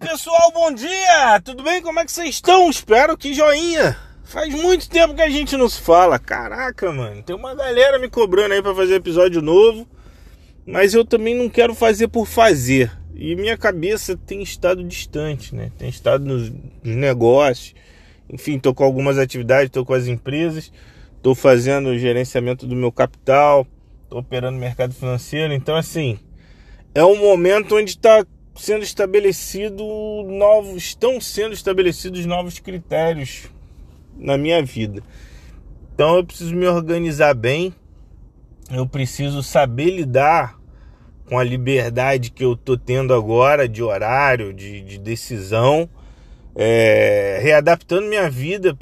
Pessoal, bom dia! Tudo bem? Como é que vocês estão? Espero que joinha! Faz muito tempo que a gente não se fala. Caraca, mano, tem uma galera me cobrando aí para fazer episódio novo, mas eu também não quero fazer por fazer. E minha cabeça tem estado distante, né? Tem estado nos, nos negócios. Enfim, tô com algumas atividades, tô com as empresas, tô fazendo o gerenciamento do meu capital, tô operando mercado financeiro. Então, assim, é um momento onde está sendo estabelecido novos, estão sendo estabelecidos novos critérios na minha vida. Então eu preciso me organizar bem, eu preciso saber lidar com a liberdade que eu tô tendo agora de horário, de, de decisão, é, readaptando minha vida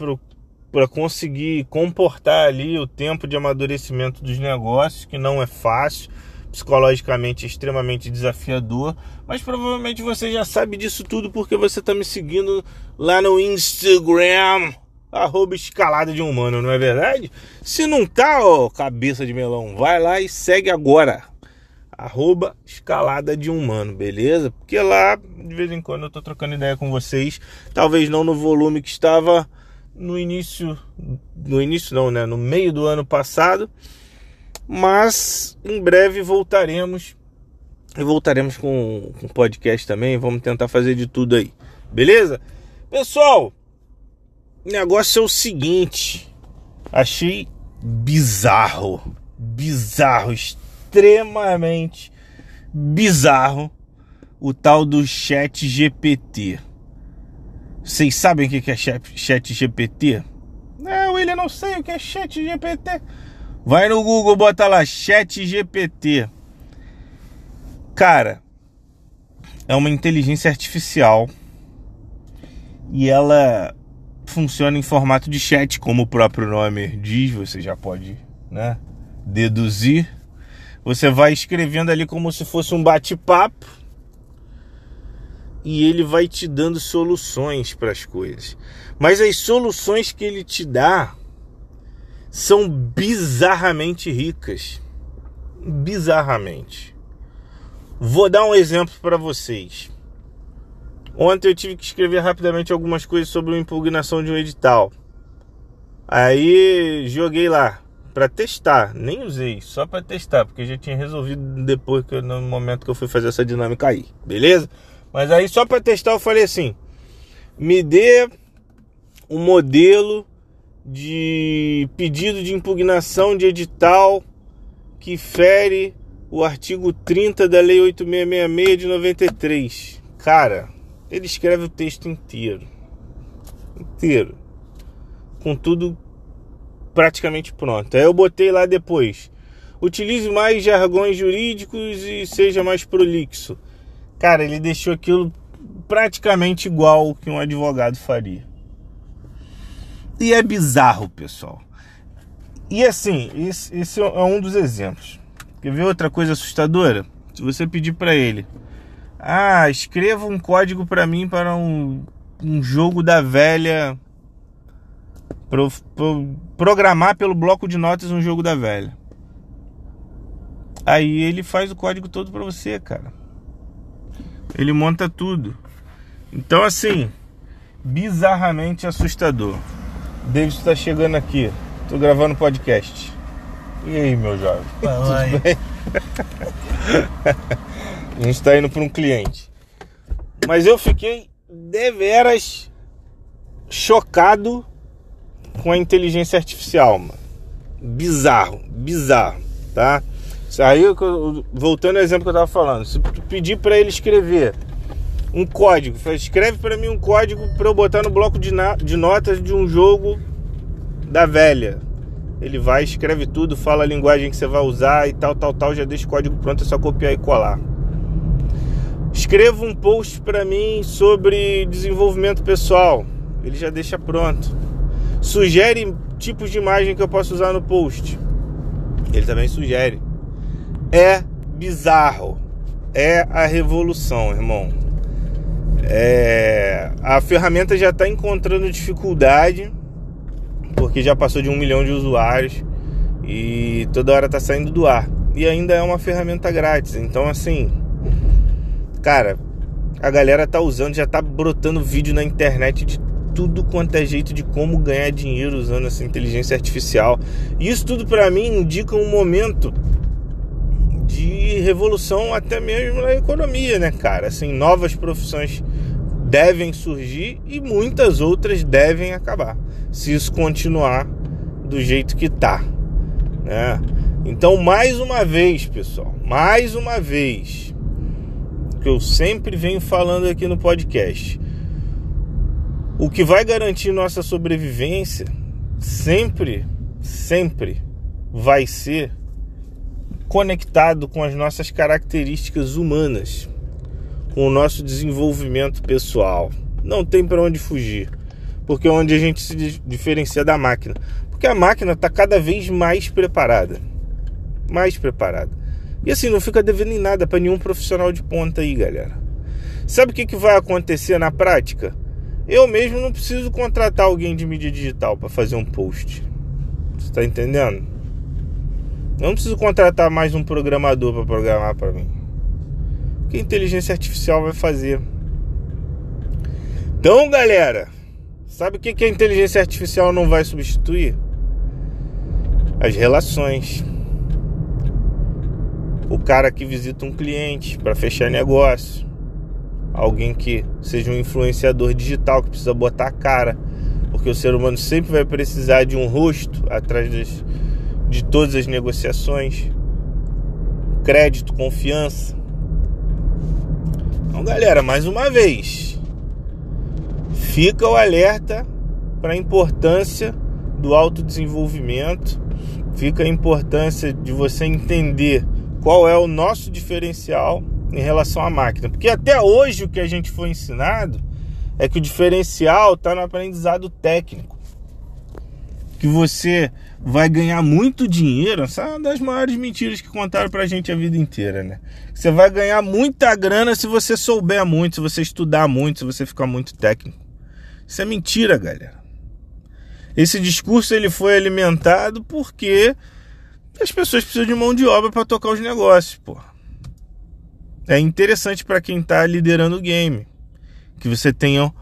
para conseguir comportar ali o tempo de amadurecimento dos negócios, que não é fácil psicologicamente extremamente desafiador, mas provavelmente você já sabe disso tudo porque você está me seguindo lá no Instagram, arroba escalada de humano, não é verdade? Se não tá, ó, cabeça de melão, vai lá e segue agora, arroba escalada de humano, beleza? Porque lá, de vez em quando, eu tô trocando ideia com vocês, talvez não no volume que estava no início, no início não, né, no meio do ano passado, mas em breve voltaremos. E voltaremos com, com podcast também. Vamos tentar fazer de tudo aí. Beleza? Pessoal, o negócio é o seguinte. Achei bizarro. Bizarro. Extremamente bizarro. O tal do chat GPT. Vocês sabem o que é chat GPT? Não, ele não sei o que é chat GPT. Vai no Google, bota lá Chat GPT. Cara, é uma inteligência artificial e ela funciona em formato de chat, como o próprio nome diz, você já pode, né, deduzir. Você vai escrevendo ali como se fosse um bate-papo e ele vai te dando soluções para as coisas. Mas as soluções que ele te dá são bizarramente ricas. Bizarramente. Vou dar um exemplo para vocês. Ontem eu tive que escrever rapidamente algumas coisas sobre a impugnação de um edital. Aí joguei lá para testar, nem usei, só para testar, porque já tinha resolvido depois que no momento que eu fui fazer essa dinâmica aí, beleza? Mas aí só para testar eu falei assim: me dê um modelo de pedido de impugnação de edital que fere o artigo 30 da Lei 8666 de 93. Cara, ele escreve o texto inteiro. Inteiro. Com tudo praticamente pronto. Aí eu botei lá depois. Utilize mais jargões jurídicos e seja mais prolixo. Cara, ele deixou aquilo praticamente igual que um advogado faria. E é bizarro, pessoal. E assim, esse, esse é um dos exemplos. Quer ver outra coisa assustadora? Se você pedir para ele, ah, escreva um código para mim para um, um jogo da velha. Pro, pro, programar pelo bloco de notas um jogo da velha. Aí ele faz o código todo para você, cara. Ele monta tudo. Então, assim, bizarramente assustador. David está chegando aqui. Tô gravando podcast. E aí, meu jovem? Tudo bem? a gente está indo para um cliente. Mas eu fiquei deveras chocado com a inteligência artificial, mano. Bizarro, bizarro, tá? Aí, voltando ao exemplo que eu tava falando, se tu pedir para ele escrever um código. Escreve para mim um código para eu botar no bloco de, de notas de um jogo da velha. Ele vai, escreve tudo, fala a linguagem que você vai usar e tal, tal, tal. Já deixa o código pronto, é só copiar e colar. Escreva um post para mim sobre desenvolvimento pessoal. Ele já deixa pronto. Sugere tipos de imagem que eu posso usar no post. Ele também sugere. É bizarro. É a revolução, irmão. É, a ferramenta já está encontrando dificuldade porque já passou de um milhão de usuários e toda hora está saindo do ar. E ainda é uma ferramenta grátis. Então, assim, cara, a galera tá usando, já tá brotando vídeo na internet de tudo quanto é jeito de como ganhar dinheiro usando essa inteligência artificial. E isso tudo para mim indica um momento de revolução até mesmo na economia, né, cara? Assim, novas profissões devem surgir e muitas outras devem acabar, se isso continuar do jeito que tá, né? Então, mais uma vez, pessoal, mais uma vez, que eu sempre venho falando aqui no podcast, o que vai garantir nossa sobrevivência sempre, sempre vai ser conectado com as nossas características humanas, com o nosso desenvolvimento pessoal. Não tem para onde fugir, porque é onde a gente se diferencia da máquina, porque a máquina está cada vez mais preparada, mais preparada. E assim não fica devendo em nada para nenhum profissional de ponta aí, galera. Sabe o que, que vai acontecer na prática? Eu mesmo não preciso contratar alguém de mídia digital para fazer um post. Você está entendendo? Eu não preciso contratar mais um programador para programar para mim. Que a inteligência artificial vai fazer? Então, galera, sabe o que a inteligência artificial não vai substituir? As relações. O cara que visita um cliente para fechar negócio alguém que seja um influenciador digital que precisa botar a cara, porque o ser humano sempre vai precisar de um rosto atrás das, de todas as negociações, crédito, confiança. Então, galera, mais uma vez, fica o alerta para a importância do autodesenvolvimento, fica a importância de você entender qual é o nosso diferencial em relação à máquina. Porque até hoje o que a gente foi ensinado é que o diferencial está no aprendizado técnico. Que você vai ganhar muito dinheiro. Essa é uma das maiores mentiras que contaram pra gente a vida inteira, né? Você vai ganhar muita grana se você souber muito, se você estudar muito, se você ficar muito técnico. Isso é mentira, galera. Esse discurso ele foi alimentado porque as pessoas precisam de mão de obra para tocar os negócios, pô é interessante para quem está liderando o game, que você tenha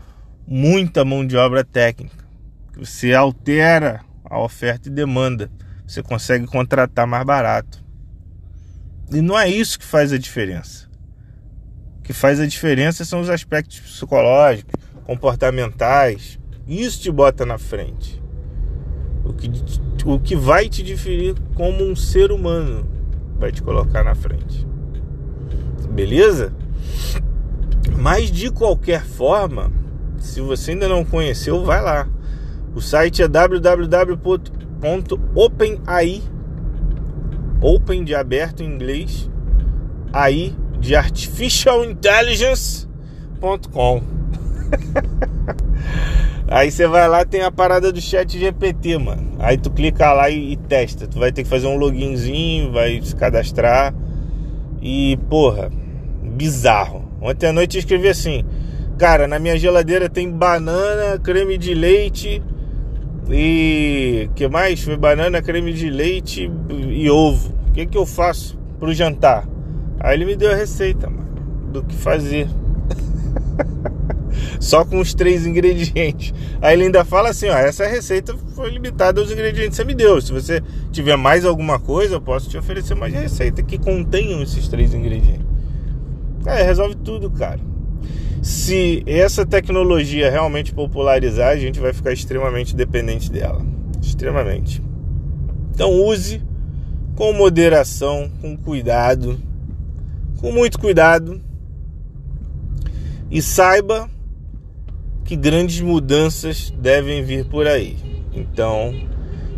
muita mão de obra técnica, que você altera a oferta e demanda, você consegue contratar mais barato. E não é isso que faz a diferença. O que faz a diferença são os aspectos psicológicos, comportamentais. Isso te bota na frente. O que, o que vai te diferir como um ser humano vai te colocar na frente beleza? Mas de qualquer forma, se você ainda não conheceu, vai lá. O site é www.openai Open de aberto em inglês, AI de artificial intelligence.com. Aí você vai lá, tem a parada do chat GPT, mano. Aí tu clica lá e, e, testa. Tu vai ter que fazer um loginzinho, vai se cadastrar. E, porra, bizarro. Ontem à noite eu escrevi assim: Cara, na minha geladeira tem banana, creme de leite e. que mais? Foi banana, creme de leite e ovo. O que, que eu faço pro jantar? Aí ele me deu a receita, mano, do que fazer. Só com os três ingredientes. Aí ele ainda fala assim: ó, essa receita foi limitada aos ingredientes que você me deu. Se você tiver mais alguma coisa, eu posso te oferecer mais receita que contenham esses três ingredientes. É, resolve tudo, cara. Se essa tecnologia realmente popularizar, a gente vai ficar extremamente dependente dela. Extremamente. Então use com moderação, com cuidado, com muito cuidado. E saiba que grandes mudanças devem vir por aí. Então,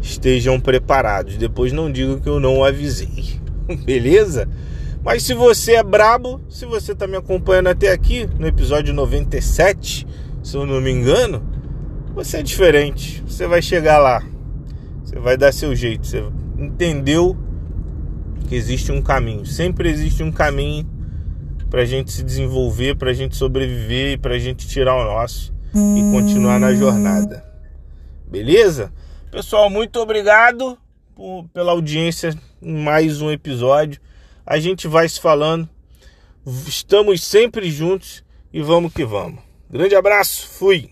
estejam preparados. Depois não digam que eu não avisei. Beleza? Mas se você é brabo, se você está me acompanhando até aqui, no episódio 97, se eu não me engano, você é diferente. Você vai chegar lá. Você vai dar seu jeito. Você entendeu que existe um caminho. Sempre existe um caminho para a gente se desenvolver, para a gente sobreviver e para a gente tirar o nosso e continuar na jornada. Beleza? Pessoal, muito obrigado por, pela audiência em mais um episódio. A gente vai se falando. Estamos sempre juntos E vamos que vamos. Grande abraço, fui!